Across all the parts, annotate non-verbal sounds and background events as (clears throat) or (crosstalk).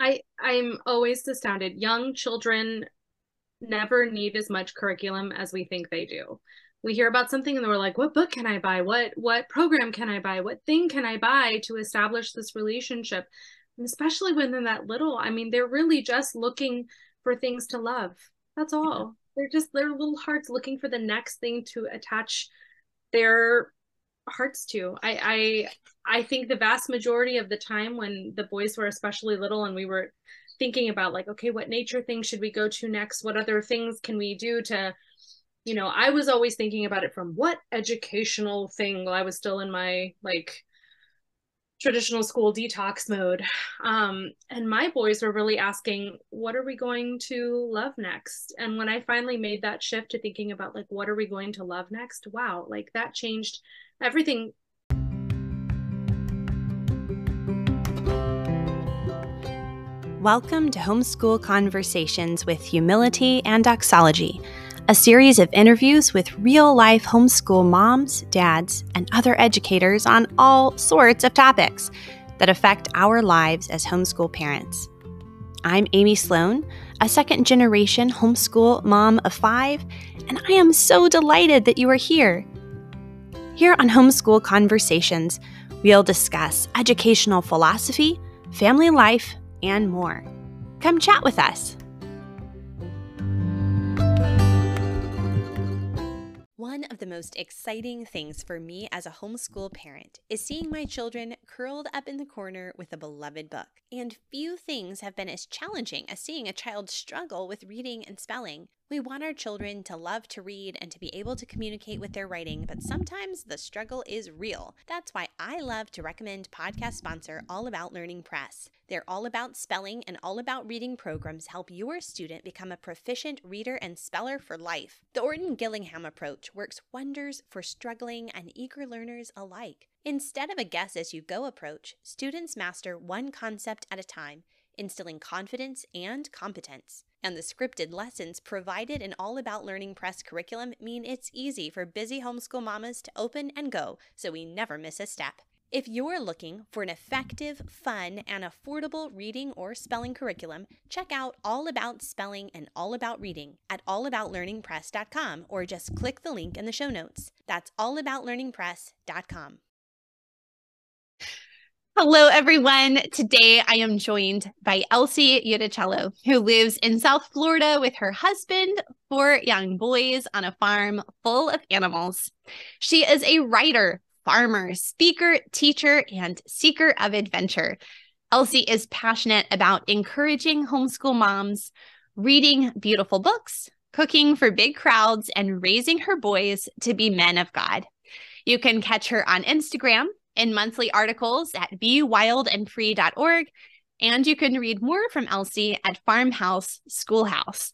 I I'm always astounded. Young children never need as much curriculum as we think they do. We hear about something and we're like, what book can I buy? What what program can I buy? What thing can I buy to establish this relationship? And especially when they're that little, I mean, they're really just looking for things to love. That's all. They're just their little hearts looking for the next thing to attach their hearts to. I I I think the vast majority of the time when the boys were especially little and we were thinking about like, okay, what nature things should we go to next? What other things can we do to you know, I was always thinking about it from what educational thing while I was still in my like traditional school detox mode. Um, and my boys were really asking, what are we going to love next? And when I finally made that shift to thinking about like, what are we going to love next? Wow, like that changed everything. Welcome to Homeschool Conversations with Humility and Doxology a series of interviews with real life homeschool moms, dads, and other educators on all sorts of topics that affect our lives as homeschool parents. I'm Amy Sloan, a second generation homeschool mom of five, and I am so delighted that you are here. Here on Homeschool Conversations, we'll discuss educational philosophy, family life, and more. Come chat with us. One of the most exciting things for me as a homeschool parent is seeing my children curled up in the corner with a beloved book. And few things have been as challenging as seeing a child struggle with reading and spelling. We want our children to love to read and to be able to communicate with their writing, but sometimes the struggle is real. That's why I love to recommend podcast sponsor All About Learning Press. Their all about spelling and all about reading programs help your student become a proficient reader and speller for life. The Orton Gillingham approach works wonders for struggling and eager learners alike. Instead of a guess as you go approach, students master one concept at a time instilling confidence and competence. And the scripted lessons provided in All About Learning Press curriculum mean it's easy for busy homeschool mamas to open and go so we never miss a step. If you're looking for an effective, fun, and affordable reading or spelling curriculum, check out All About Spelling and All About Reading at allaboutlearningpress.com or just click the link in the show notes. That's allaboutlearningpress.com. Hello, everyone. Today I am joined by Elsie Iudicello, who lives in South Florida with her husband, four young boys on a farm full of animals. She is a writer, farmer, speaker, teacher, and seeker of adventure. Elsie is passionate about encouraging homeschool moms, reading beautiful books, cooking for big crowds, and raising her boys to be men of God. You can catch her on Instagram in monthly articles at bewildandfree.org. And you can read more from Elsie at Farmhouse Schoolhouse.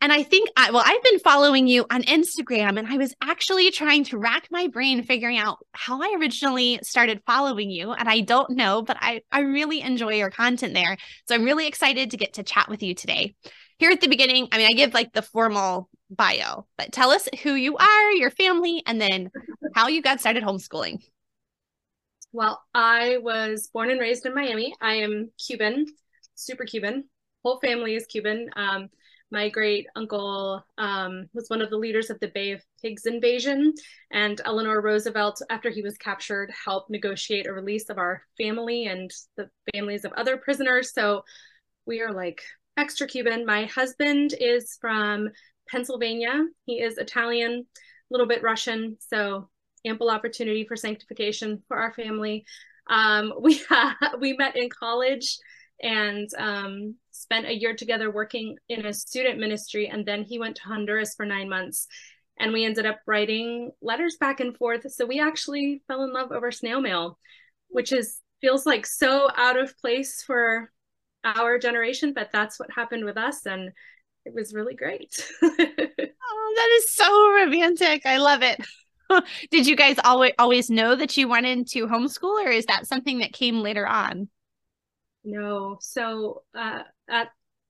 And I think, I, well, I've been following you on Instagram, and I was actually trying to rack my brain figuring out how I originally started following you. And I don't know, but I, I really enjoy your content there. So I'm really excited to get to chat with you today. Here at the beginning, I mean, I give like the formal bio, but tell us who you are, your family, and then how you got started homeschooling. Well, I was born and raised in Miami. I am Cuban, super Cuban. Whole family is Cuban. Um, my great uncle um, was one of the leaders of the Bay of Pigs invasion, and Eleanor Roosevelt, after he was captured, helped negotiate a release of our family and the families of other prisoners. So we are like extra Cuban. My husband is from Pennsylvania. He is Italian, a little bit Russian. So ample opportunity for sanctification for our family. Um, we (laughs) we met in college and um, spent a year together working in a student ministry, and then he went to Honduras for nine months, and we ended up writing letters back and forth. So we actually fell in love over snail mail, which is feels like so out of place for our generation, but that's what happened with us, and it was really great. (laughs) oh, that is so romantic. I love it. (laughs) Did you guys always always know that you wanted to homeschool, or is that something that came later on? No. So uh, at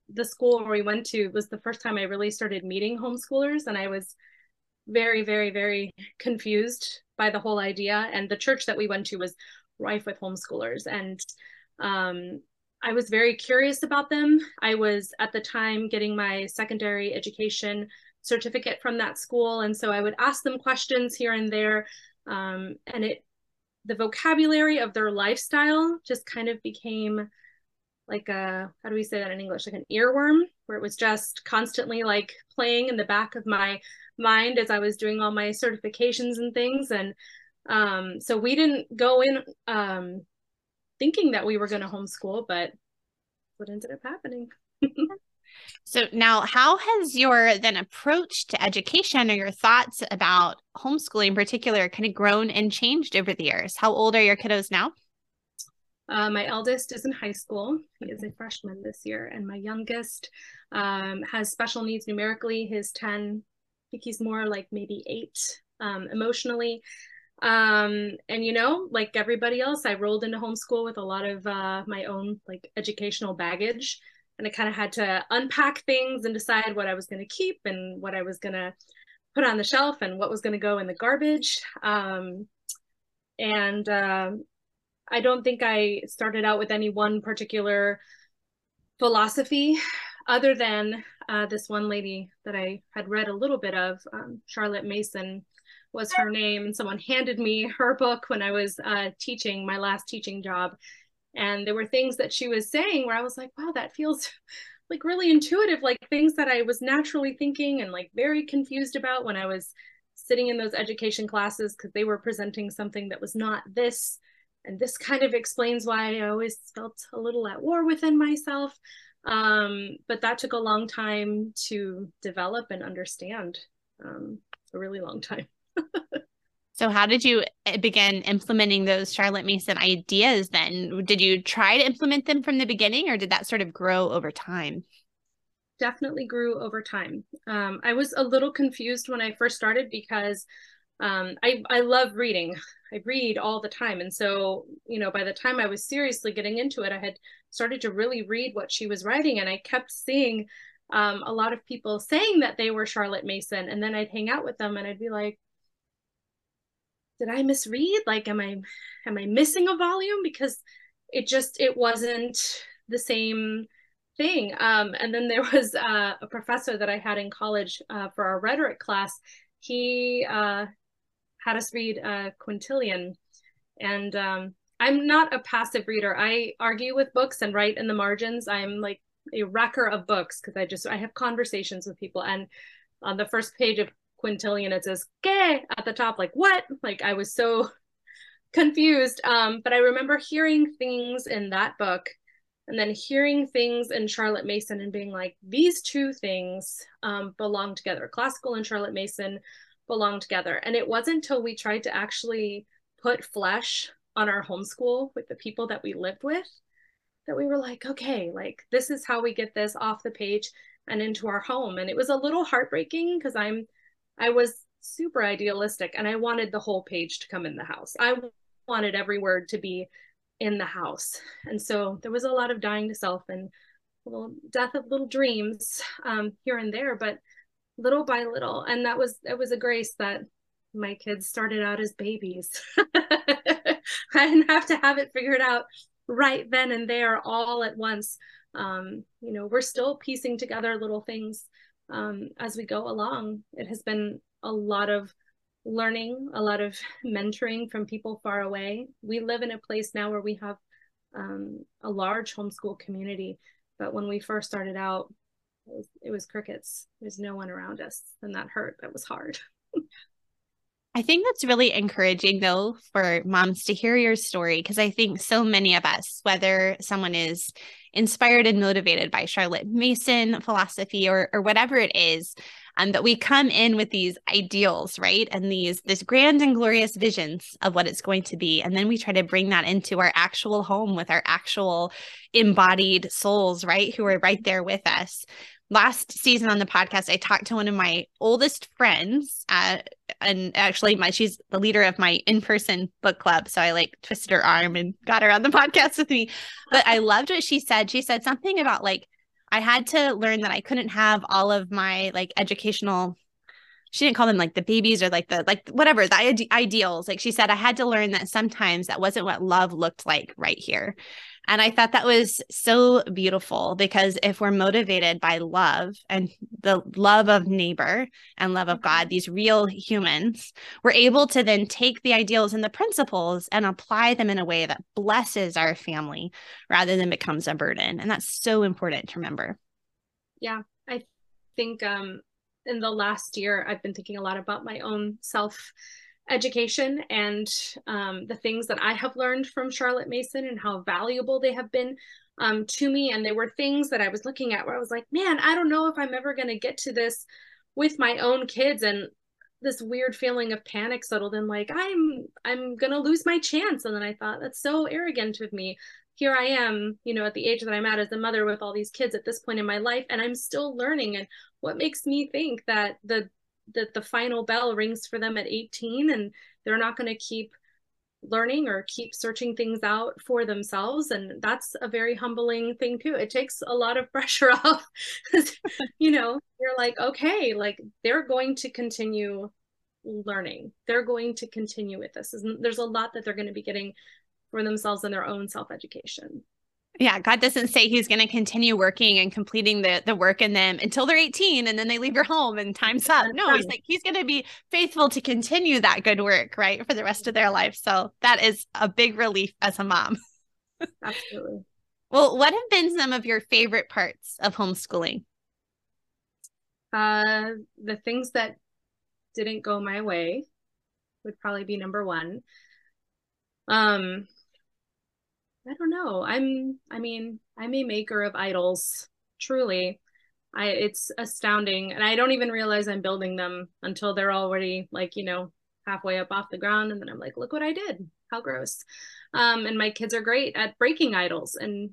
the school where we went to was the first time I really started meeting homeschoolers, and I was very, very, very confused by the whole idea. And the church that we went to was rife with homeschoolers, and um, I was very curious about them. I was at the time getting my secondary education certificate from that school. And so I would ask them questions here and there. Um, and it, the vocabulary of their lifestyle just kind of became like a, how do we say that in English? Like an earworm, where it was just constantly like playing in the back of my mind as I was doing all my certifications and things. And um, so we didn't go in um, thinking that we were going to homeschool, but what ended up happening. (laughs) so now how has your then approach to education or your thoughts about homeschooling in particular kind of grown and changed over the years? How old are your kiddos now? Uh, my eldest is in high school. He is a freshman this year. And my youngest um, has special needs numerically. His 10, I think he's more like maybe eight um, emotionally. Um, and you know, like everybody else, I rolled into homeschool with a lot of uh, my own like educational baggage. And I kind of had to unpack things and decide what I was going to keep and what I was going to put on the shelf and what was going to go in the garbage. Um, and uh, I don't think I started out with any one particular philosophy other than uh, this one lady that I had read a little bit of, um, Charlotte Mason was her name. And someone handed me her book when I was uh, teaching my last teaching job. And there were things that she was saying where I was like, wow, that feels (laughs) like really intuitive, like things that I was naturally thinking and like very confused about when I was sitting in those education classes because they were presenting something that was not this and this kind of explains why I always felt a little at war within myself. Um, but that took a long time to develop and understand, um, a really long time. (laughs) so, how did you eh, begin implementing those Charlotte Mason ideas then? Did you try to implement them from the beginning or did that sort of grow over time? Definitely grew over time. Um, I was a little confused when I first started because um, I, I love reading. I read all the time. And so, you know, by the time I was seriously getting into it, I had started to really read what she was writing. And I kept seeing um, a lot of people saying that they were Charlotte Mason. And then I'd hang out with them and I'd be like, did I misread? Like, am I, am I missing a volume? Because it just, it wasn't the same thing. Um, and then there was uh, a professor that I had in college uh, for our rhetoric class. He uh, had us read uh, Quintilian. And um, I'm not a passive reader. I argue with books and write in the margins. I'm like a wrecker of books because I just I have conversations with people. And on the first page of Quintilian, it says "gay" at the top. Like what? Like I was so (laughs) confused. Um, but I remember hearing things in that book and then hearing things in Charlotte Mason and being like, these two things um, belong together. Classical and Charlotte Mason belong together. And it wasn't until we tried to actually put flesh on our homeschool with the people that we lived with that we were like, okay, like this is how we get this off the page and into our home. And it was a little heartbreaking because I'm, I was super idealistic and I wanted the whole page to come in the house. I wanted every word to be in the house. And so there was a lot of dying to self and little death of little dreams um, here and there. But little by little and that was it was a grace that my kids started out as babies (laughs) i didn't have to have it figured out right then and there all at once um, you know we're still piecing together little things um, as we go along it has been a lot of learning a lot of (laughs) mentoring from people far away we live in a place now where we have um, a large homeschool community but when we first started out it was, it was crickets. There's no one around us, and that hurt. That was hard. (laughs) I think that's really encouraging, though, for moms to hear your story because I think so many of us, whether someone is inspired and motivated by Charlotte Mason philosophy or or whatever it is, um, that we come in with these ideals, right, and these this grand and glorious visions of what it's going to be, and then we try to bring that into our actual home with our actual embodied souls, right, who are right there with us. Last season on the podcast, I talked to one of my oldest friends, uh, and actually, my she's the leader of my in-person book club. So I like twisted her arm and got her on the (laughs) podcast with me. But I loved what she said. She said something about like I had to learn that I couldn't have all of my like educational. She didn't call them like the babies or like the like whatever the ide- ideals. Like she said, I had to learn that sometimes that wasn't what love looked like right here And I thought that was so beautiful because if we're motivated by love and the love of neighbor and love of God, mm-hmm. these real humans, we're able to then take the ideals and the principles and apply them in a way that blesses our family rather than becomes a burden. And that's so important to remember. Yeah. I think um, in the last year, I've been thinking a lot about my own self education and um, the things that I have learned from Charlotte Mason and how valuable they have been um, to me. And they were things that I was looking at where I was like, man, I don't know if I'm ever going to get to this with my own kids. And this weird feeling of panic settled in like i'm i'm gonna lose my chance and then i thought that's so arrogant of me here i am you know at the age that i'm at as a mother with all these kids at this point in my life and i'm still learning and what makes me think that the that the final bell rings for them at 18 and they're not going to keep learning or keep searching things out for themselves. And that's a very humbling thing too. It takes a lot of (laughs) pressure off. (laughs) You know you're like okay like they're going to continue learning. They're going to continue with this. There's a lot that they're going to be getting for themselves in their own self education yeah, God doesn't say he's going to continue working and completing the the work in them until they're 18 and then they leave your home and time's up. No, he's like he's going to be faithful to continue that good work, right, for the rest of their life. So that is a big relief as a mom. (laughs) Absolutely. well, what have been some of your favorite parts of homeschooling? Uh the things that didn't go my way would probably be number 1. Um I don't know. I'm I mean, I'm a maker of idols, truly. I it's astounding and I don't even realize I'm building them until they're already like, you know, halfway up off the ground and then I'm like, look what I did. How gross. Um and my kids are great at breaking idols and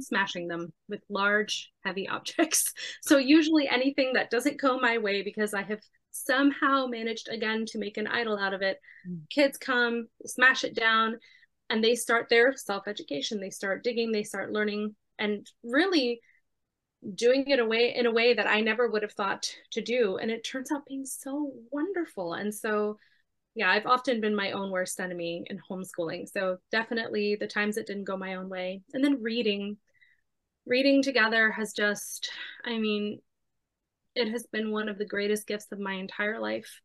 smashing them with large heavy (laughs) objects. So usually anything that doesn't go my way because I have somehow managed again to make an idol out of it, mm. kids come, smash it down and they start their self-education. They start digging. They start learning and really doing it away in a way that I never would have thought to do. And it turns out being so wonderful. And so yeah I've often been my own worst enemy in homeschooling. So definitely the times it didn't go my own way. And then reading. Reading together has just I mean it has been one of the greatest gifts of my entire life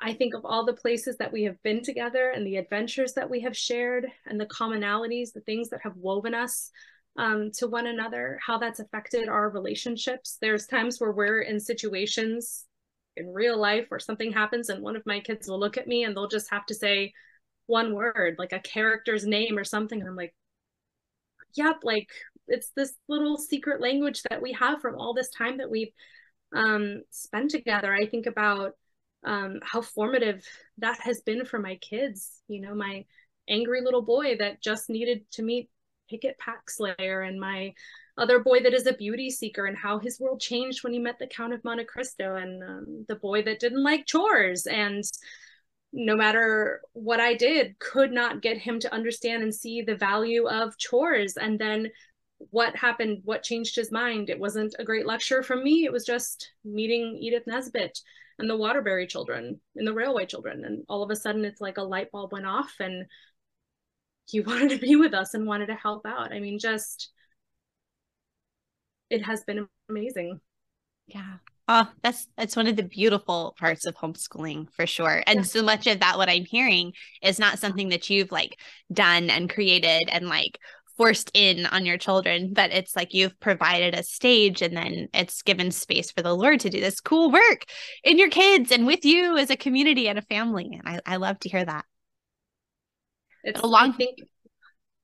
I think of all the places that we have been together and the adventures that we have shared and the commonalities, the things that have woven us um, to one another, how that's affected our relationships. There's times where we're in situations in real life where something happens and one of my kids will look at me and they'll just have to say one word, like a character's name or something. And I'm like, yep, like it's this little secret language that we have from all this time that we've um, spent together. I think about um, how formative that has been for my kids. You know, my angry little boy that just needed to meet Picket Packslayer and my other boy that is a beauty seeker and how his world changed when he met the Count of Monte Cristo and um, the boy that didn't like chores. And no matter what I did could not get him to understand and see the value of chores. And then what happened what changed his mind? It wasn't a great lecture from me. It was just meeting Edith Nesbit and the Waterbury children and the railway children. And all of a sudden it's like a light bulb went off and he (laughs) wanted to be with us and wanted to help out. I mean, just it has been amazing. Yeah. Oh, that's that's one of the beautiful parts of homeschooling for sure. And yeah. so much of that what I'm hearing is not something that you've like done and created and like forced in on your children, but it's like you've provided a stage and then it's given space for the Lord to do this cool work in your kids and with you as a community and a family. And I, I love to hear that. It's a long I think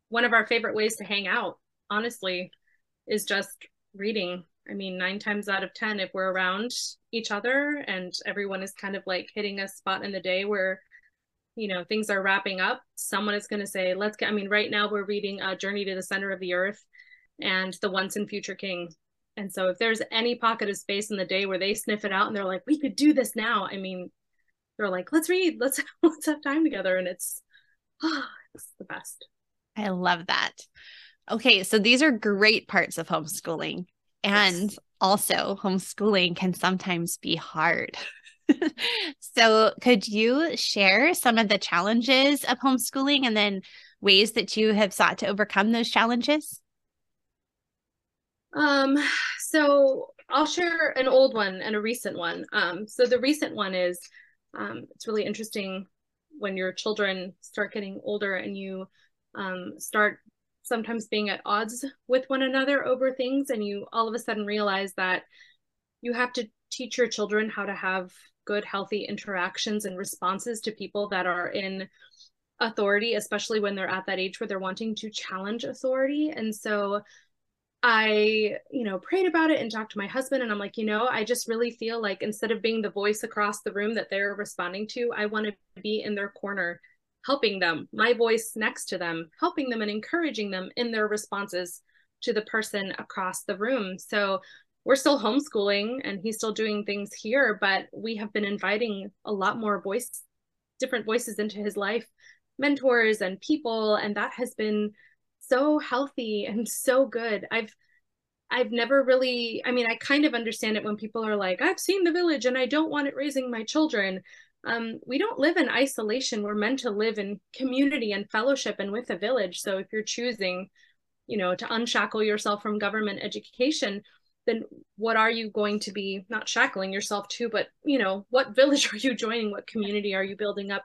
one of our favorite ways to hang out, honestly, is just reading. I mean, nine times out of 10, if we're around each other and everyone is kind of like hitting a spot in the day where you know things are wrapping up someone is going to say let's get i mean right now we're reading a journey to the center of the earth and the once and future king. And so if there's any pocket of space in the day where they sniff it out and they're like we could do this now i mean they're like let's read let's (laughs) let's have time together and it's oh, (sighs) it's the best. I love that. Okay so these are great parts of homeschooling. And yes. also homeschooling can sometimes be hard (laughs) (laughs) so, could you share some of the challenges of homeschooling and then ways that you have sought to overcome those challenges? Um, so I'll share an old one and a recent one. Um, so the recent one is um, it's really interesting when your children start getting older and you um, start sometimes being at odds with one another over things and you all of a sudden realize that you have to teach your children how to have good healthy interactions and responses to people that are in authority especially when they're at that age where they're wanting to challenge authority and so I, you know, prayed about it and talked to my husband and I'm like, you know, I just really feel like instead of being the voice across the room that they're responding to, I want to be in their corner helping them, my voice next to them, helping them and encouraging them in their responses to the person across the room. So we're still homeschooling and he's still doing things here, but we have been inviting a lot more voice, different voices into his life, mentors and people. And that has been so healthy and so good. I've I've never really I mean I kind of understand it when people are like I've seen the village and I don't want it raising my children um, we don't live in isolation. We're meant to live in community and fellowship and with a village. So if you're choosing, you know, to unshackle yourself from government education, then what are you going to be not shackling yourself to, but you know, what (laughs) village are you joining? What community are you building up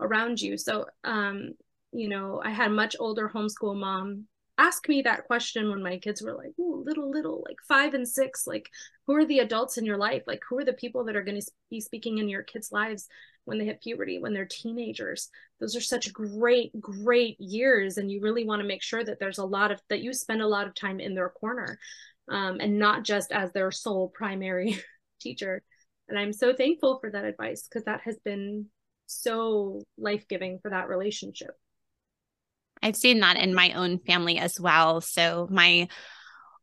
around you? So, um, you know, I had a much older homeschool mom ask me that question when my kids were like Ooh, little little like five and six like who are the adults in your life like who are the people that are going to be speaking in your kids lives when they hit puberty when they're teenagers those are such great great years and you really want to make sure that there's a lot of that you spend a lot of time in their corner um, and not just as their sole primary (laughs) teacher. And i'm so thankful for that advice because that has been so life-giving for that relationship. I've seen that in my own family as well. So my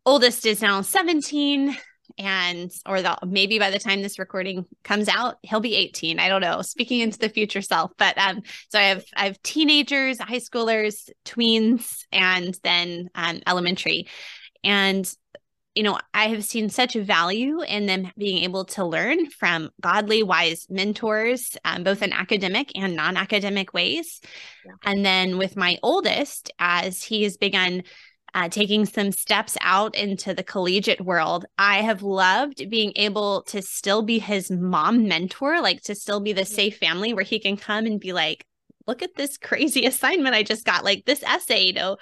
oldest is now 17 and or the, maybe by the time this recording comes out he'll be 18 i don't know speaking into the future self but um so i have i have teenagers high schoolers tweens and then um, elementary. And you know, I have seen such value in them being able to learn from godly, wise mentors, um, both in academic and non academic ways. Yeah. And then with my oldest, as he has begun uh, taking some steps out into the collegiate world, I have loved being able to still be his mom mentor, like to still be the mm-hmm. safe family where he can come and be like, look at this crazy (laughs) assignment I just got, like this essay, you know,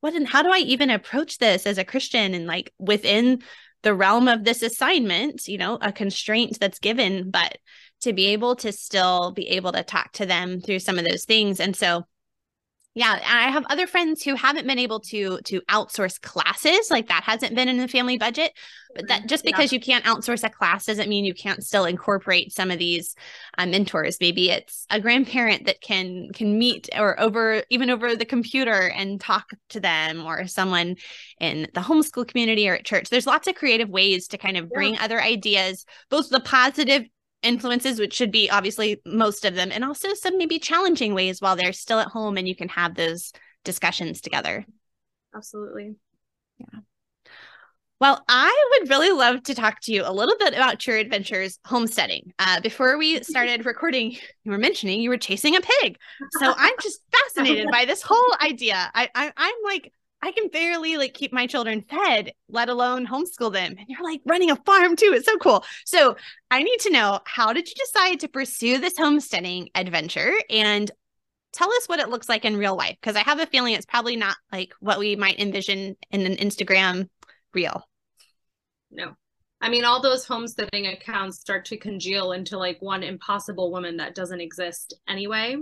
what and how do I even approach this as a Christian and like within the realm of this assignment, you know, a constraint that's given, but to be able to still be able to talk to them through some of those things. And so yeah, and I have other friends who haven't been able to to outsource classes, like that hasn't been in the family budget. But that just because yeah. you can't outsource a class doesn't mean you can't still incorporate some of these uh, mentors. Maybe it's a grandparent that can can meet or over even over the computer and talk to them, or someone in the homeschool community or at church. There's lots of creative ways to kind of bring yeah. other ideas, both the positive influences, which should be obviously most of them, and also some maybe challenging ways while they're still at home and you can have those discussions together. Absolutely. Yeah. Well, I would really love to talk to you a little bit about your adventures homesteading. Uh, before we (laughs) started recording, you were mentioning you were chasing a pig. So (laughs) I'm just fascinated by this whole idea. I, I I'm like I can barely like keep my children fed, let alone homeschool them. And you're like running a farm too. It's so cool. So I need to know how did you decide to pursue this homesteading adventure and tell us what it looks like in real life? Because I have a feeling it's probably not like what we might envision in an Instagram reel. No. I mean, all those homesteading accounts start to congeal into like one impossible woman that doesn't exist anyway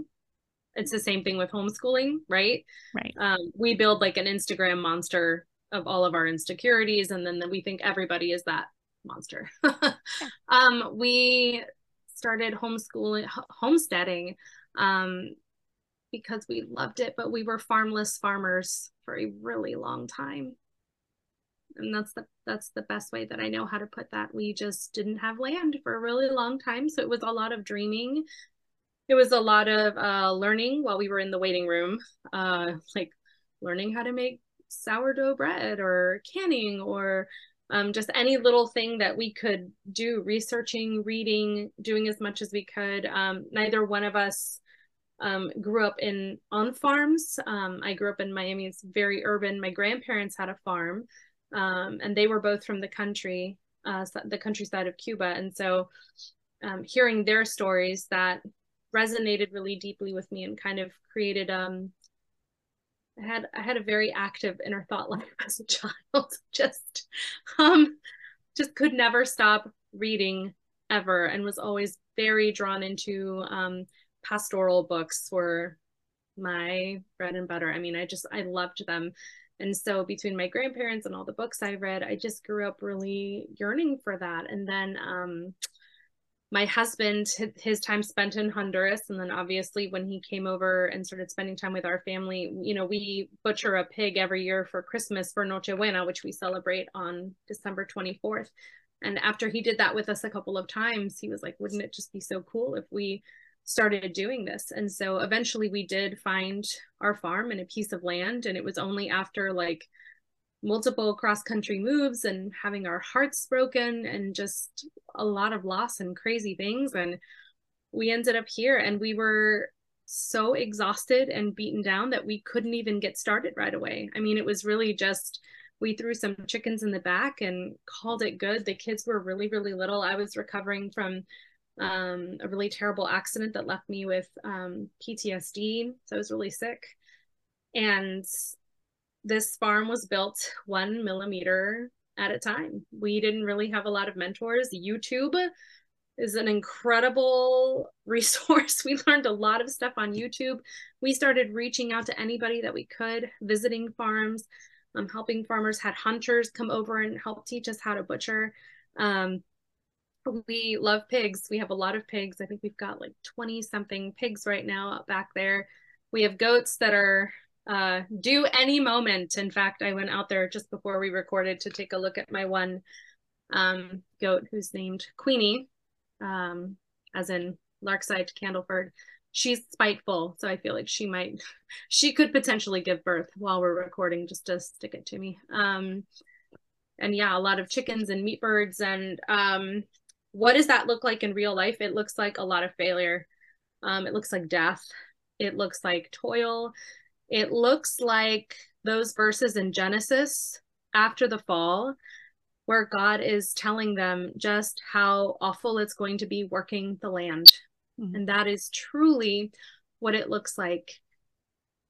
it's the same thing with homeschooling, right? Right. Um, we build like an Instagram monster of all of our insecurities, and then, then we think everybody is that monster. (laughs) um, we started homeschooling, homesteading, um, because we loved it, but we were farmless farmers for a really long time. And that's the that's the best way that I know how to put that. We just didn't have land for a really long time, so it was a lot of dreaming it was a lot of uh, learning while we were in the waiting room, uh, like learning how to make sourdough bread or canning or um, just any little thing that we could do, researching, reading, doing as much as we could. Um, neither one of us um, grew up in on farms. Um, I grew up in Miami. It's very urban. My grandparents had a farm, um, and they were both from the country, uh, the countryside of Cuba. And so, um, hearing their stories that resonated really deeply with me and kind of created um I had I had a very active inner thought life (laughs) as a child. just um just could never stop reading ever and was always very drawn into um pastoral books were my bread and butter. I mean, I just I loved them. And so between my grandparents and all the books I read, I just grew up really yearning for that. And then um my husband his time spent in honduras and then obviously when he came over and started spending time with our family you know we butcher a pig every year for christmas for noche buena which we celebrate on december 24th and after he did that with us a couple of times he was like wouldn't it just be so cool if we started doing this? And so eventually we did find our farm and a piece of land and it was only after like multiple cross country moves and having our hearts broken and just a lot of loss and crazy things and we ended up here and we were so exhausted and beaten down that we couldn't even get started right away. I mean, it was really just we threw some chickens in the back and called it good. The kids were really, really little. I was recovering from um, a really terrible accident that left me with um, PTSD. So I was really sick. And this farm was built one millimeter at a time. We didn't really have a lot of mentors. YouTube is an incredible (laughs) resource. We learned a lot of stuff on YouTube. We started reaching out to anybody that we could, visiting farms, um, helping farmers, had hunters come over and help teach us how to butcher. Um, we love pigs. We have a lot of pigs. I think we've got like 20 something pigs right now back there. We have goats that are uh, due any moment. In fact, I went out there just before we recorded to take a look at my one um, goat who's named Queenie, um, as in Lark Rise to Candleford. She's spiteful, so I feel like she might, (laughs) she could potentially give birth while we're recording just to stick it to me. Um, and yeah, a lot of chickens and meat birds. And um, what does that look like in real life? It looks like a lot of failure. Um, it looks like death. It looks like toil it looks like those verses in Genesis after the fall, where God is telling them just how awful it's going to be working the land. Mm-hmm. And that is truly what it looks like,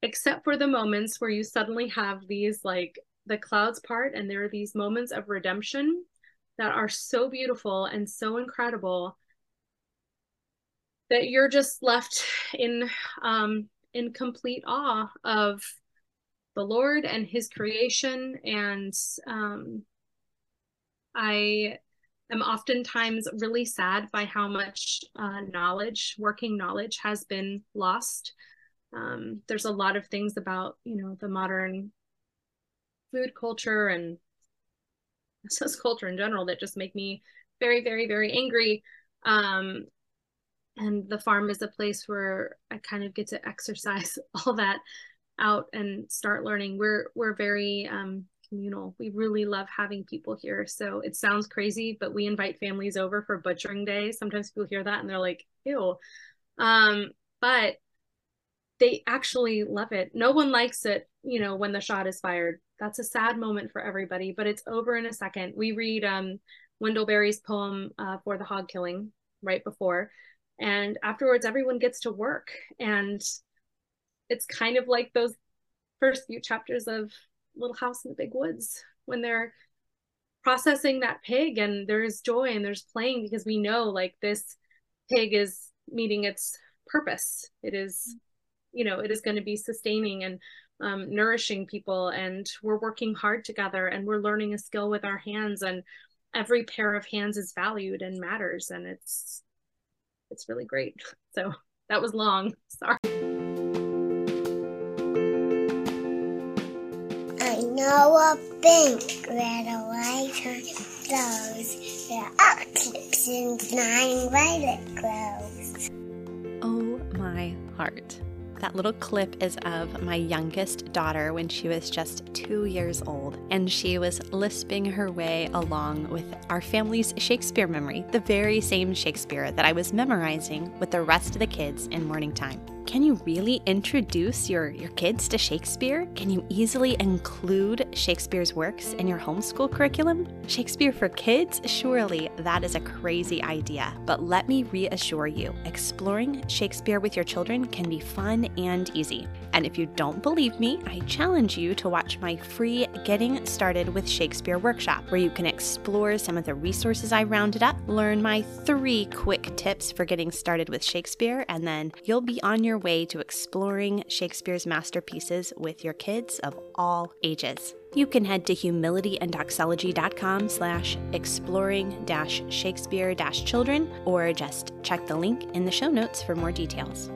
except for the moments where you suddenly have these like the clouds part and there are these moments of redemption that are so beautiful and so incredible that you're just left in um, in complete awe of the Lord and his creation. And um, I am oftentimes really sad by how much uh, knowledge, working knowledge, has been lost. Um, there's a lot of things about, you know, the modern food culture and (laughs) culture in general that just make me very, very, very angry. Um, and the farm is a place where I kind of get to exercise (laughs) all that out and start learning. We're we're very um, communal. We really love having people here. So it sounds crazy, but we invite families over for butchering day. Sometimes people hear that and they're like, "Ew," um, but they actually love it. No one likes it, you know, when the shot is fired. That's a sad moment for everybody, but it's over in a second. We read um, Wendell Berry's poem uh, for the hog killing right before and afterwards everyone gets to work. And it's kind of like those first few chapters of little house in the big woods when they're processing that pig and there's joy and there's playing because we know like this pig is meeting its purpose. It is you know it is going to be sustaining and um, nourishing people and we're working hard together and we're learning a skill with our hands and every pair of hands is valued and matters and it's it's really great. (laughs) So that was long. Sorry. I know a pink, red, a white clothes. There are clips and nine violet clothes. Oh my heart. That little clip is of my youngest daughter when she was just two years old, and she was lisping her way along with our family's Shakespeare memory, the very same Shakespeare that I was memorizing with the rest of the kids in morning time. Can you really introduce your, your kids to Shakespeare? Can you easily include Shakespeare's works in your homeschool curriculum? Shakespeare for kids? Surely that is a crazy idea. But let me reassure you exploring Shakespeare with your children can be fun and easy. And if you don't believe me, I challenge you to watch my free Getting Started with Shakespeare workshop, where you can explore some of the resources I rounded up, learn my three quick tips for getting started with Shakespeare, and then you'll be on your way to exploring Shakespeare's masterpieces with your kids of all ages. You can head to humilityanddoxology.com slash exploring dash Shakespeare dash children or just check the link in the show notes for more details.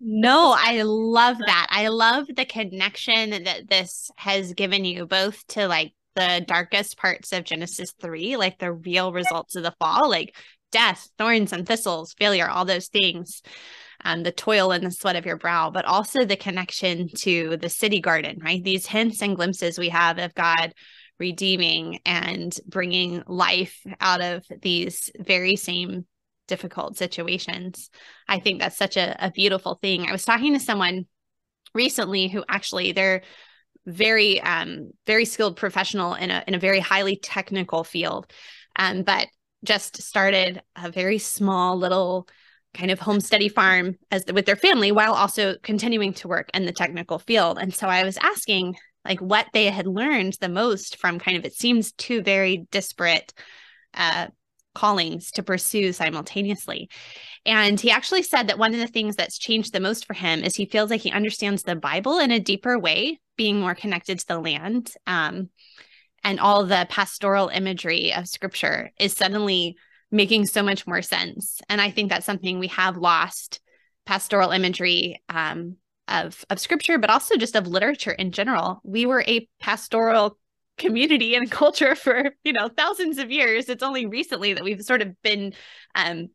No, I love that. I love the connection that this has given you both to like the darkest parts of Genesis 3, like the real results of the fall, like death, thorns and thistles, failure, all those things, um, the toil and the sweat of your brow, but also the connection to the city garden, right? These hints and glimpses we have of God redeeming and bringing life out of these very same difficult situations. I think that's such a, a beautiful thing. I was talking to someone recently who actually they're very um very skilled professional in a in a very highly technical field um but just started a very small little kind of homesteady farm as with their family while also continuing to work in the technical field and so i was asking like what they had learned the most from kind of it seems two very disparate uh, callings to pursue simultaneously. And he actually said that one of the things that's changed the most for him is he feels like he understands the Bible in a deeper way, being more connected to the land. Um, and all the pastoral imagery of scripture is suddenly making so much more sense. And I think that's something we have lost pastoral imagery um, of, of scripture, but also just of literature in general. We were a pastoral community and (laughs) culture for you know thousands of years it's only recently that we've sort of been um,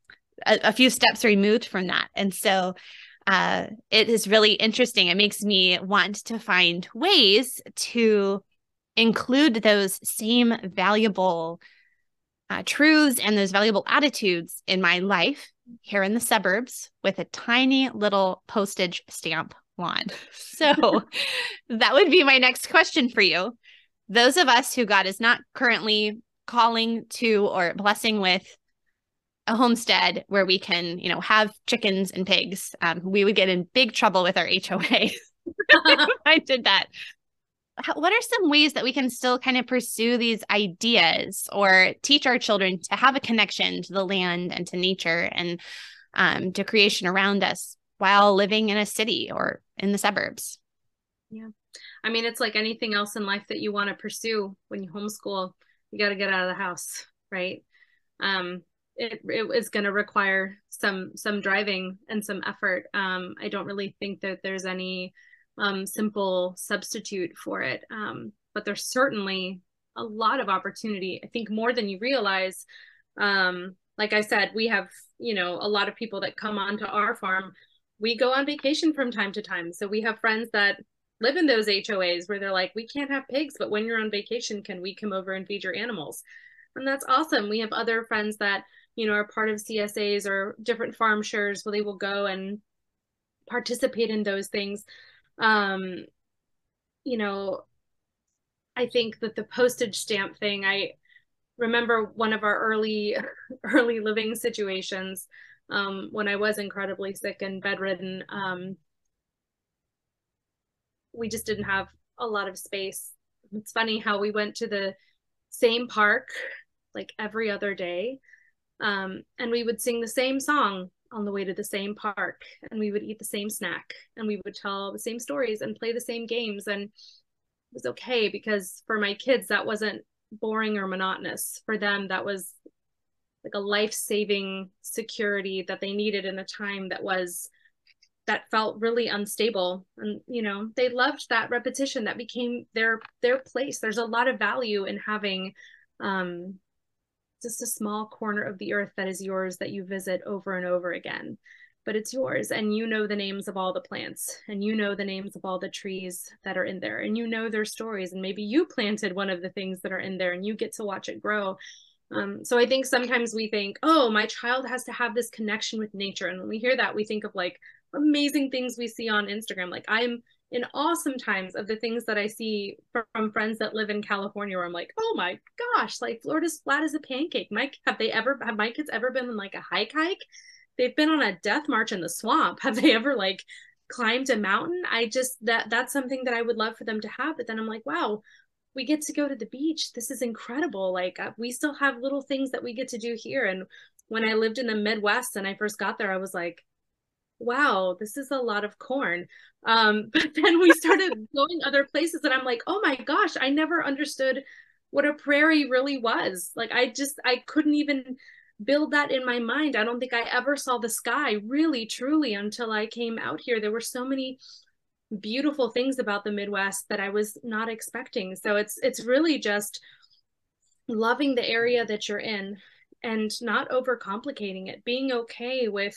a, a, few steps removed from that and so uh, it is really interesting it makes me want to find ways to include those same valuable uh, truths and those valuable attitudes in my life here in the suburbs with a tiny little postage stamp lawn so (laughs) that would be my next question for you those of us who God is not currently calling to or blessing with a homestead where we can, you know, have chickens and pigs, um, we would get in big trouble with our HOA. (laughs) I did that. What are some ways that we can still kind of pursue these ideas or teach our children to have a connection to the land and to nature and um, to creation around us while living in a city or in the suburbs? Yeah. I mean, it's like anything else in life that you want to pursue when you homeschool, you got to get out of the house, right? Um, it, it is going to require some some driving and some effort. Um, I don't really think that there's any um, simple substitute for it, um, but there's certainly a lot of opportunity. I think more than you realize. Um, like I said, we have you know a lot of people that come onto our farm. We go on vacation from time to time, so we have friends that live in those HOAs where they're like, we can't have pigs, but when you're on vacation, can we come over and feed your animals? And that's awesome. We have other friends that, you know, are part of CSAs or different farm shares where they will go and participate in those things. Um, you know, I think that the postage stamp thing, I remember one of our early, (laughs) early living situations um, when I was incredibly sick and bedridden. Um, we just didn't have a lot of space. It's funny how we went to the same park like every other day. Um, and we would sing the same song on the way to the same park and we would eat the same snack and we would tell the same stories and play the same games and it was okay because for my kids that wasn't boring or monotonous. For them that was like a life-saving security that they needed in a time that was that felt really unstable. And you know they loved that repetition that became their their place. There's a lot of value in having um just a small corner of the earth that is yours that you visit over and over again but it's yours and you know the names of all the plants and you know the names of all the trees that are in there and you know their stories and maybe you planted one of the things that are in there and you get to watch it grow Um, so I think sometimes we think, oh, my child has to have this connection with nature. And when we hear that, we think of like amazing things we see on Instagram. Like I'm in awesome times of the things that I see from friends that live in California where I'm like, oh my gosh, like Florida's flat as a pancake. Mike, have they ever have my kids ever been on like a hike hike? They've been on a death march in the swamp. (laughs) Have they ever like climbed a mountain? I just that that's something that I would love for them to have. But then I'm like, wow, we get to go to the beach. This is incredible. Like uh, we still have little things that we get to do here. And when I lived in the Midwest and I first got there, I was like, wow, this is a lot of corn. Um, (laughs) but then we started (laughs) going other places and I'm like, oh my gosh, I never understood what a prairie really was. Like I just I couldn't even build that in my mind. I don't think I ever saw the sky really truly until I came out here. There were so many beautiful things about the Midwest that I was not expecting. So it's it's really just loving the area that you're in and not overcomplicating it, being okay with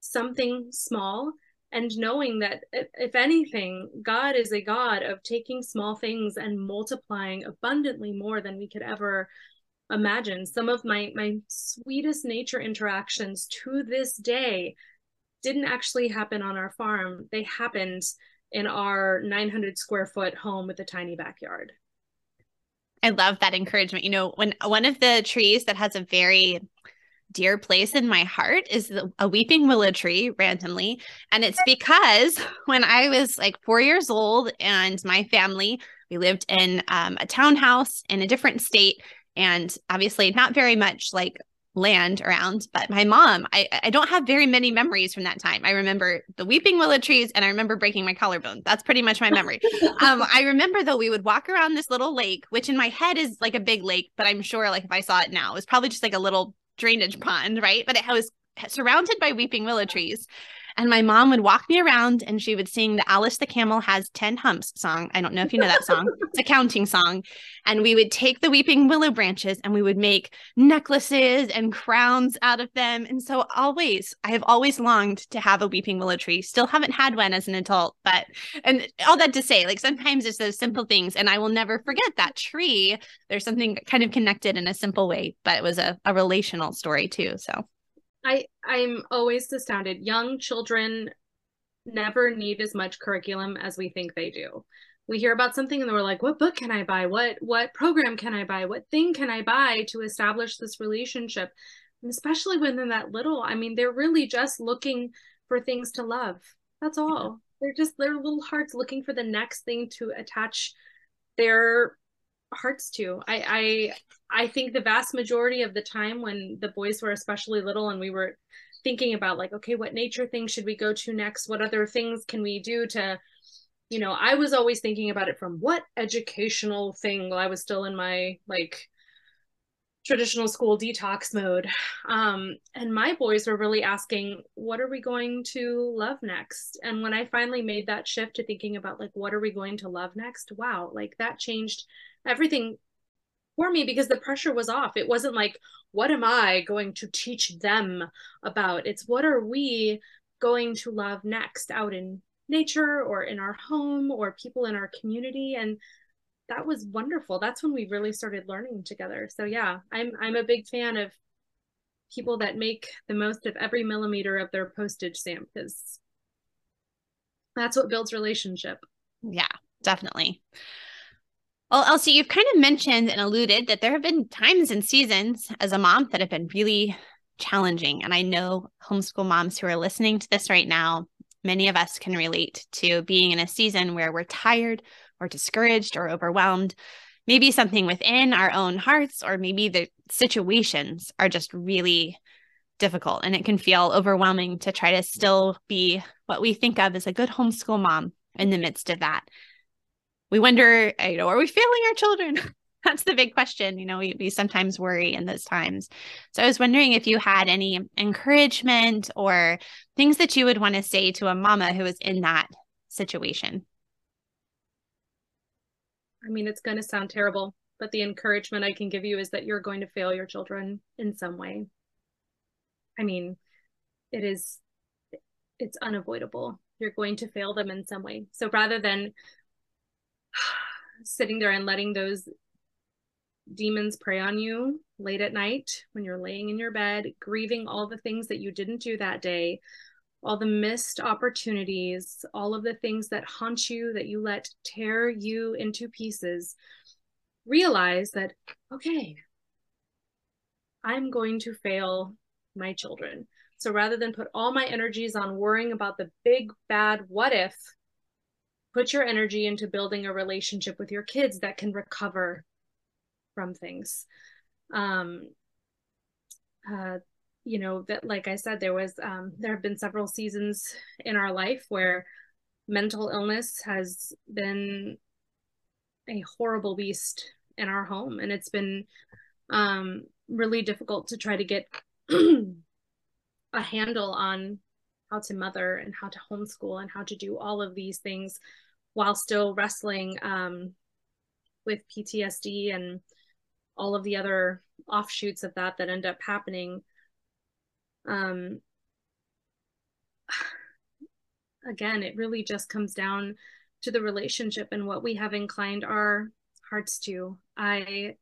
something small and knowing that if anything god is a god of taking small things and multiplying abundantly more than we could ever imagine. Some of my my sweetest nature interactions to this day didn't actually happen on our farm. They happened in our 900 square foot home with a tiny backyard. I love that encouragement. You know when one of the trees that has a very dear place in my heart is a weeping willow tree randomly. And it's because (laughs) when I was like four years old and my family, we lived in um, a townhouse in a different state and obviously not very much like land around. But my mom I, I don't have very many memories from that time. I remember the weeping willow trees and i remember breaking my collarbone. That's pretty much my memory. Um i remember though we would walk around this little lake which in my head is like a big lake but i'm sure like if i saw it now it's probably just like a little drainage pond, right? But it was surrounded by weeping willow trees. And my mom would walk me around and she would sing the Alice the Camel Has 10 Humps song. I don't know if you know that song. (laughs) it's a counting song. And we would take the weeping willow branches and we would make necklaces and crowns out of them. And so always, I have always longed to have a weeping willow tree. Still haven't had one as an adult, but and all that to say, like sometimes it's those simple things. And I will never forget that tree. There's something kind of connected in a simple way, but it was a, a relational story too. So I I'm always astounded. Young children never need as much curriculum as we think they do. We hear about something and we're like, what book can I buy? What what program can I buy? What thing can I buy to establish this relationship? And especially when they're that little, I mean, they're really just looking for things to love. That's all. They're just their little hearts looking for the next thing to attach their hearts to. I I I think the vast majority of the time when the boys were especially little and we were thinking about like, okay, what nature things should we go to next? What other things can we do to you know, I was always thinking about it from what educational thing while I was still in my like traditional school detox mode. Um, and my boys were really asking, what are we going to love next? And when I finally made that shift to thinking about like, what are we going to love next? Wow, like that changed everything for me because the pressure was off. It wasn't like, what am I going to teach them about? It's what are we going to love next out in nature or in our home or people in our community? And that was wonderful. That's when we really started learning together. So yeah, I'm I'm a big fan of people that make the most of every millimeter of their postage stamp because that's what builds relationship. Yeah, definitely. Well, Elsie, you've kind of mentioned and alluded that there have been times and seasons as a mom that have been really challenging. And I know homeschool moms who are listening to this right now, many of us can relate to being in a season where we're tired or discouraged or overwhelmed. Maybe something within our own hearts, or maybe the situations are just really difficult. And it can feel overwhelming to try to still be what we think of as a good homeschool mom in the midst of that we wonder, you know, are we failing our children? (laughs) That's the big question. You know, we, we sometimes worry in those times. So I was wondering if you had any encouragement or things that you would want to say to a mama who is in that situation. I mean, it's going to sound terrible, but the encouragement I can give you is that you're going to fail your children in some way. I mean, it is, it's unavoidable. You're going to fail them in some way. So rather than sitting there and letting those demons prey on you late at night when you're laying in your bed, grieving all the things that you didn't do that day, all the missed opportunities, all of the things that haunt you, that you let tear you into pieces, realize that, okay, I'm going to fail my children. So rather than put all my energies on worrying about the big bad what if, put your energy into building a relationship with your kids that can recover from things. Um, uh, you know that like i said there was um, there have been several seasons in our life where mental illness has been a horrible beast in our home and it's been um, really difficult to try to get (clears throat) a handle on how to mother and how to homeschool and how to do all of these things while still wrestling um, with PTSD and all of the other offshoots of that that end up happening um, (sighs) again, it really just comes down to the relationship and what we have inclined our hearts to. I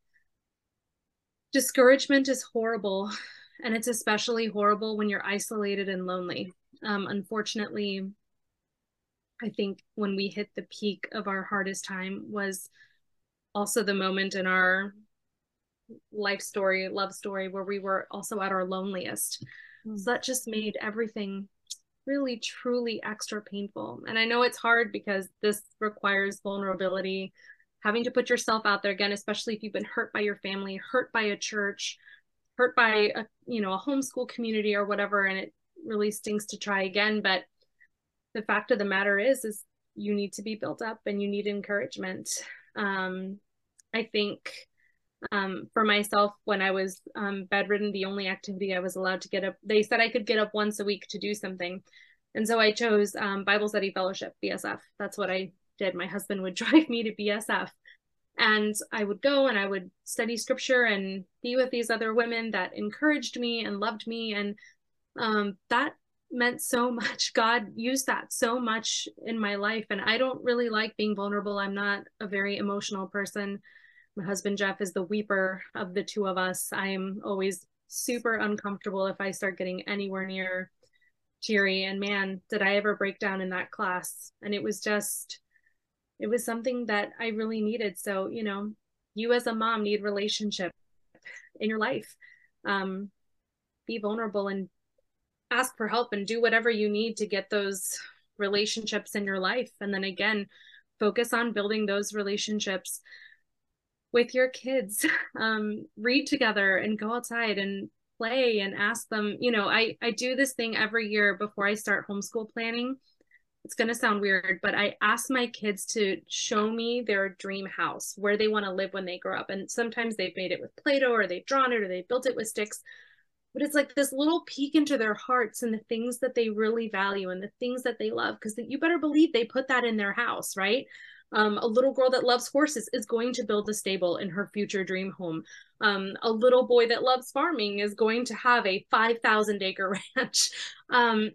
discouragement is horrible, (laughs) and it's especially horrible when you're isolated and lonely. Um, unfortunately, I think when we hit the peak of our hardest time was also the moment in our life story, love story, where we were also at our loneliest. Mm. So that just made everything really, truly extra painful. And I know it's hard because this requires vulnerability, having to put yourself out there again, especially if you've been hurt by your family, hurt by a church, hurt by a you know a homeschool community or whatever, and it really stings to try again. But the fact of the matter is, is you need to be built up and you need encouragement. Um, I think um, for myself when I was um, bedridden, the only activity I was allowed to get up, they said I could get up once a week to do something. And so I chose um, Bible Study Fellowship, BSF. That's what I did. My husband would (laughs) drive me to BSF. And I would go and I would study scripture and be with these other women that encouraged me and loved me. And um, that meant so (laughs) much. God used that so much in my life. And I don't really like being vulnerable. I'm not a very emotional person. My husband Jeff is the weeper of the two of us. I am always super uncomfortable if I start getting anywhere near teary. And man, did I ever break down in that class. And it was just, it was something that I really needed. So, you know, you as a mom need relationship in your life. Um, be vulnerable and ask for help and do whatever you need to get those relationships in your life. And then again, focus on building those relationships with your kids. (laughs) Um, read together and go outside and play and ask them you know i i do this thing every year before i start homeschool planning. It's going to sound weird but i ask my kids to show me their dream house where they want to live when they grow up. And sometimes they've made it with play-doh or they've drawn it or they built it with sticks but it's like this little peek into their hearts and the things that they really value and the things that they love because you better believe they put that in their house right um, a little girl that loves horses is going to build a stable in her future dream home. Um, a little boy that loves farming is going to have a 5,000 acre (laughs) ranch. Um,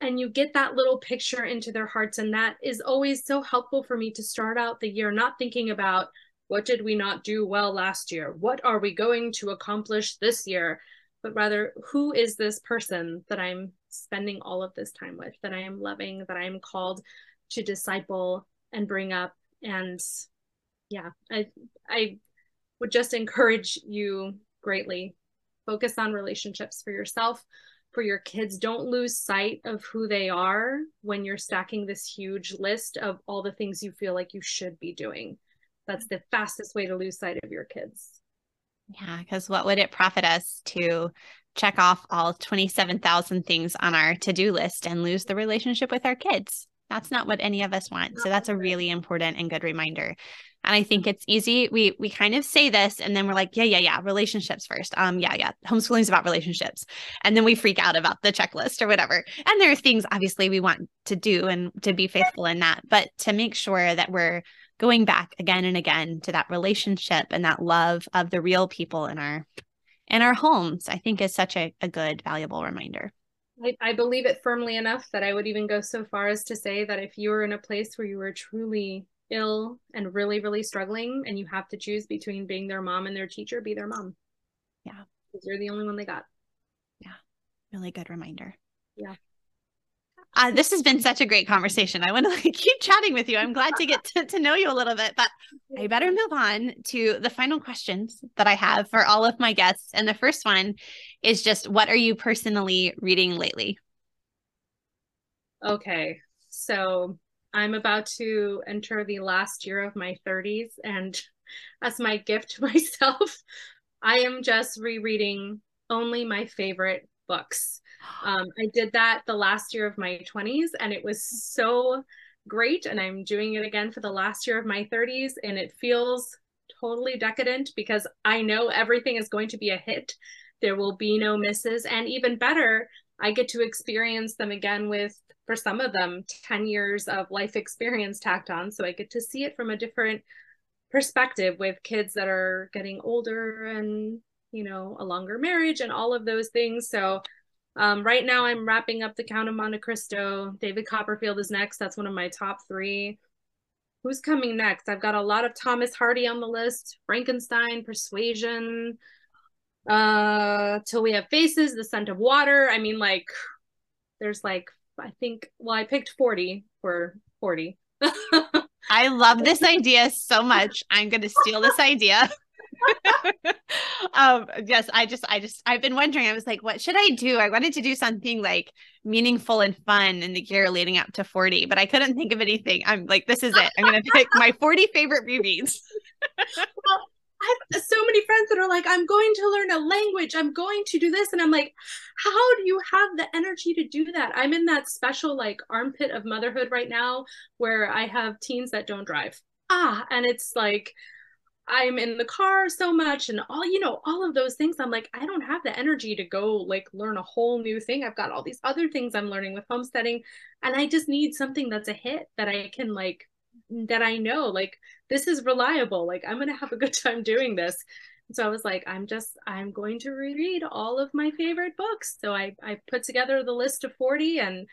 and you get that little picture into their hearts. And that is always so helpful for me to start out the year not thinking about what did we not do well last year? What are we going to accomplish this year? But rather, who is this person that I'm spending all of this time with, that I am loving, that I am called to disciple and bring up? And yeah i i would just encourage you greatly. Focus on relationships for yourself for your kids. Don't lose sight of who they are when you're stacking this huge list of all the things you feel like you should be doing. That's the fastest way to lose sight of your kids yeah because what would it profit us to check off all 27,000 things on our to-do list and lose the relationship with our kids that's not what any of us want. So that's a really important and good reminder. And I think it's easy. We we kind of say this and then we're like, yeah, yeah, yeah, relationships first. Um, yeah, yeah. Homeschooling is about relationships. And then we freak out about the checklist or whatever. And there are things obviously we want to do and to be faithful in that, but to make sure that we're going back again and again to that relationship and that love of the real people in our in our homes, I think is such a, a good, valuable reminder. I, I believe it firmly enough that I would even go so far as to say that if you were in a place where you were truly ill and really, really struggling, and you have to choose between being their mom and their teacher, be their mom. Yeah. Because you're the only one they got. Yeah. Really good reminder. Yeah. Uh, this has been such a great conversation. I want to (laughs) like, keep chatting with you. I'm glad to get to, to know you a little bit, but I better move on to the final questions that I have for all of my guests. And the first one is just what are you personally reading lately? Okay. So I'm about to enter the last year of my 30s. And as my gift to (laughs) myself, I am just rereading only my favorite books. Um, I did that the last year of my 20s, and it was so great. And I'm doing it again for the last year of my 30s, and it feels totally decadent because I know everything is going to be a hit. There will be no misses. And even better, I get to experience them again with, for some of them, 10 years of life experience tacked on. So I get to see it from a different perspective with kids that are getting older and, you know, a longer marriage and all of those things. So um, right now, I'm wrapping up The Count of Monte Cristo. David Copperfield is next. That's one of my top three. Who's coming next? I've got a lot of Thomas Hardy on the list. Frankenstein, Persuasion, uh, Till We Have Faces, The Scent of Water. I mean, like, there's like, I think, well, I picked 40 for 40. (laughs) I love this idea so much. I'm going to steal this idea. (laughs) (laughs) um yes i just i just i've been wondering i was like what should i do i wanted to do something like meaningful and fun in the year leading up to 40 but i couldn't think of anything i'm like this is it i'm gonna pick my 40 favorite movies (laughs) well, I have so many friends that are like, I'm going to learn a language. I'm going to do this. And I'm like, how do you have the energy to do that? I'm in that special like armpit of motherhood right now where I have teens that don't drive. Ah, and it's like I'm in the car so much and all you know all of those things I'm like I don't have the energy to go like learn a whole new thing. I've got all these other things I'm learning with homesteading and I just need something that's a hit that I can like that I know like this is reliable like I'm going to have a good (laughs) time doing this. So I was like I'm just I'm going to reread all of my favorite books. So I I put together the list of 40 and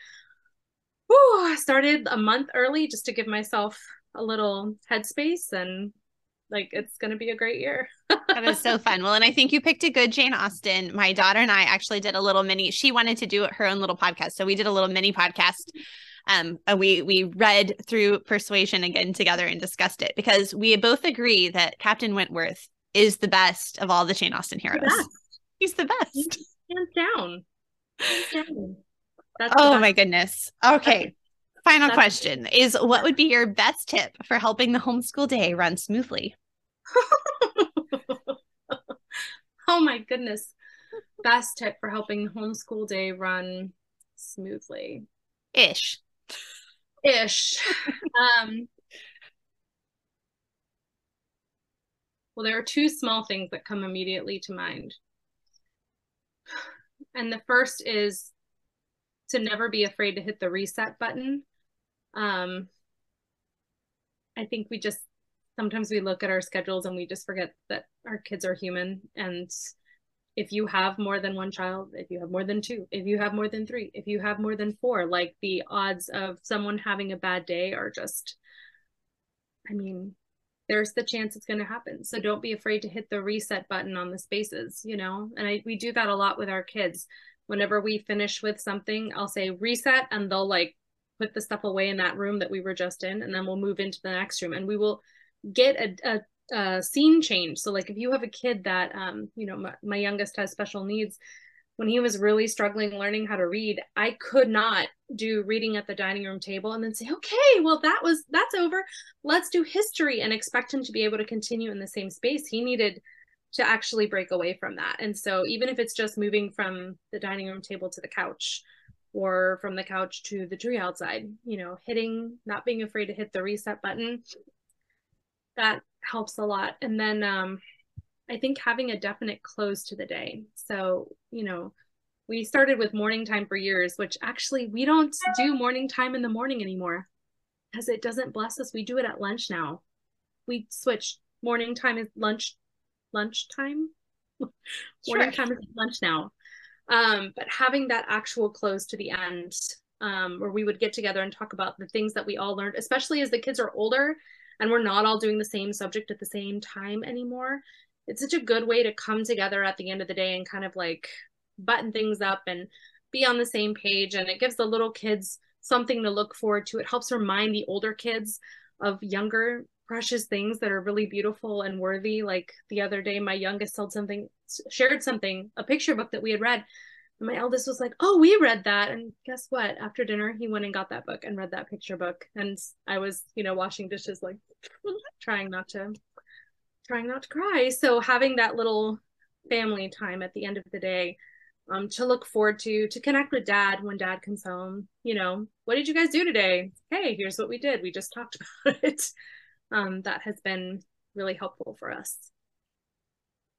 whew, I started a month early just to give myself a little headspace and like it's going to be a great year. that is so fun. Well, and I think you picked a good Jane Austen. My daughter and I actually did a little mini. She wanted to do her own little podcast, so we did a little mini podcast. Um, and we we read through Persuasion again together and discussed it because we both agree that Captain Wentworth is the best of all the Jane Austen heroes. The He's the best, hands down. Hands down. oh my goodness. Okay. Final That's question is what would be your best tip for helping the homeschool day run smoothly? (laughs) oh my goodness. Best tip for helping homeschool day run smoothly. Ish. Ish. um Well, there are two small things that come immediately to mind. And the first is to never be afraid to hit the reset button. Um, I think we just sometimes we look at our schedules and we just forget that our kids are human. And if you have more than one child if you have more than two if you have more than three if you have more than four like the odds of someone having a bad day are just i mean there's the chance it's going to happen. So don't be afraid to hit the reset button on the spaces you know? And i we do that a lot with our kids. Whenever we finish with something i'll say reset and they'll like put the stuff away in that room that we were just in and then we'll move into the next room. And we will get a, a, a scene change. So like if you have a kid that, um, you know, my, my youngest has special needs, when he was really struggling learning how to read, I could not do reading at the dining room table and then say, okay, well, that was, that's over. Let's do history and expect him to be able to continue in the same space. He needed to actually break away from that. And so even if it's just moving from the dining room table to the couch or from the couch to the tree outside, you know, hitting, not being afraid to hit the reset button that helps a lot. And then um, I think having a definite close to the day. So, you know, we started with morning time for years, which actually we don't do morning time in the morning anymore because it doesn't bless us. We do it at lunch now. We switch morning time is lunch, lunch time. (laughs) morning time is lunch now. Um, but having that actual close to the end um, where we would get together and talk about the things that we all learned, especially as the kids are older and we're not all doing the same subject at the same time anymore it's such a good way to come together at the end of the day and kind of like button things up and be on the same page. And it gives the little kids something to look forward to. It helps remind the older kids of younger precious things that are really beautiful and worthy. Like the other day my youngest told something shared something a picture book that we had read and my eldest was like oh we read that and guess what after dinner he went and got that book and read that picture book and i was you know washing dishes like (laughs) trying not to trying not to cry so having that little family time at the end of the day um, to look forward to, to connect with dad when dad comes home. You know, what did you guys do today? Hey, here's what we did. We just talked (laughs) about it. Um, that has been really helpful for us.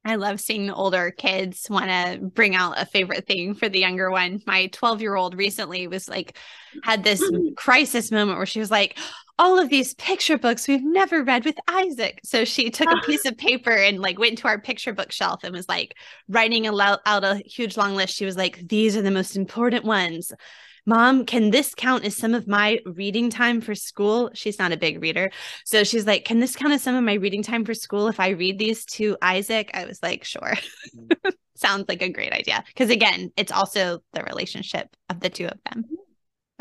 I love seeing the older kids want to bring out a favorite thing for the younger one. My 12 year old recently was like, had this mm. crisis moment where she was like, all of these picture books we've never read with Isaac. So she took a piece of (gasps) paper and like went to our picture book shelf and was like writing out a huge long list. She was like, these are the most important ones. Mom, can this count as some of my reading time for school? She's not a big reader. So she's like, Can this count as some of my reading time for school if I read these to Isaac? I was like, Sure. Mm-hmm. (laughs) Sounds like a great idea. Because again, it's also the relationship of the two of them.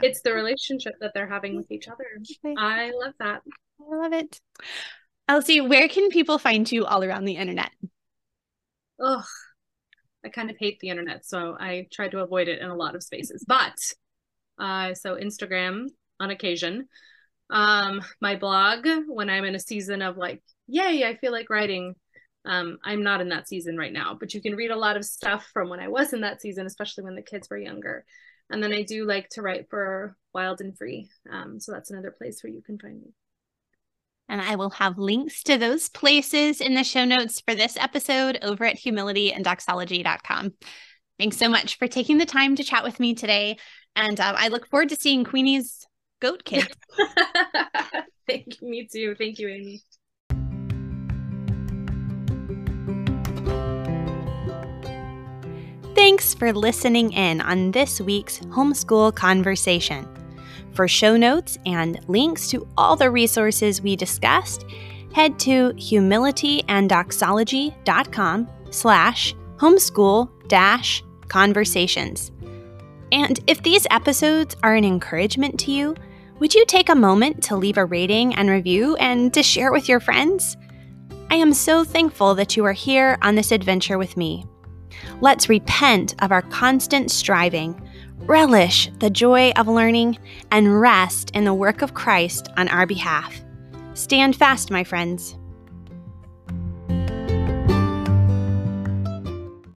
It's the relationship that they're having with each other. I love that. I love it. Elsie, where can people find you all around the internet? Oh, I kind of hate the internet, so I try to avoid it in a lot of spaces. But uh, so Instagram on occasion. Um, my blog when I'm in a season of like, yay, I feel like writing. Um, I'm not in that season right now, but you can read a lot of stuff from when I was in that season, especially when the kids were younger. And then I do like to write for Wild and Free. Um, so that's another place where you can find me. And I will have links to those places in the show notes for this episode over at humilityanddoxology.com. Thanks so much for taking the time to chat with me today. And um, I look forward to seeing Queenie's goat (laughs) kid. Thank you. Me too. Thank you, Amy. Thanks for listening in on this week's Homeschool Conversation. For show notes and links to all the resources we discussed, head to humilityanddoxology.com slash homeschool dash conversations. And if these episodes are an encouragement to you, would you take a moment to leave a rating and review and to share it with your friends? I am so thankful that you are here on this adventure with me. Let's repent of our constant striving, relish the joy of learning, and rest in the work of Christ on our behalf. Stand fast, my friends.